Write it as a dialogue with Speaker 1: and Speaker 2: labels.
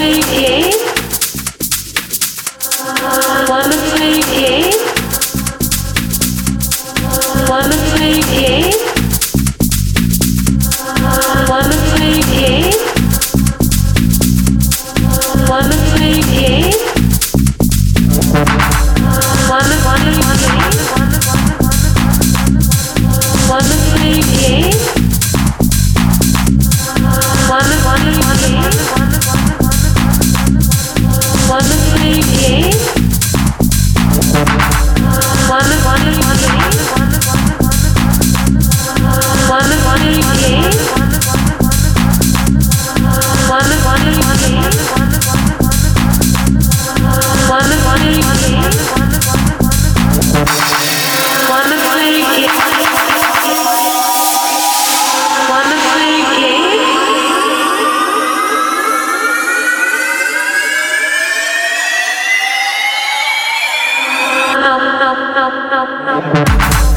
Speaker 1: One mistake. One mistake. học học học học học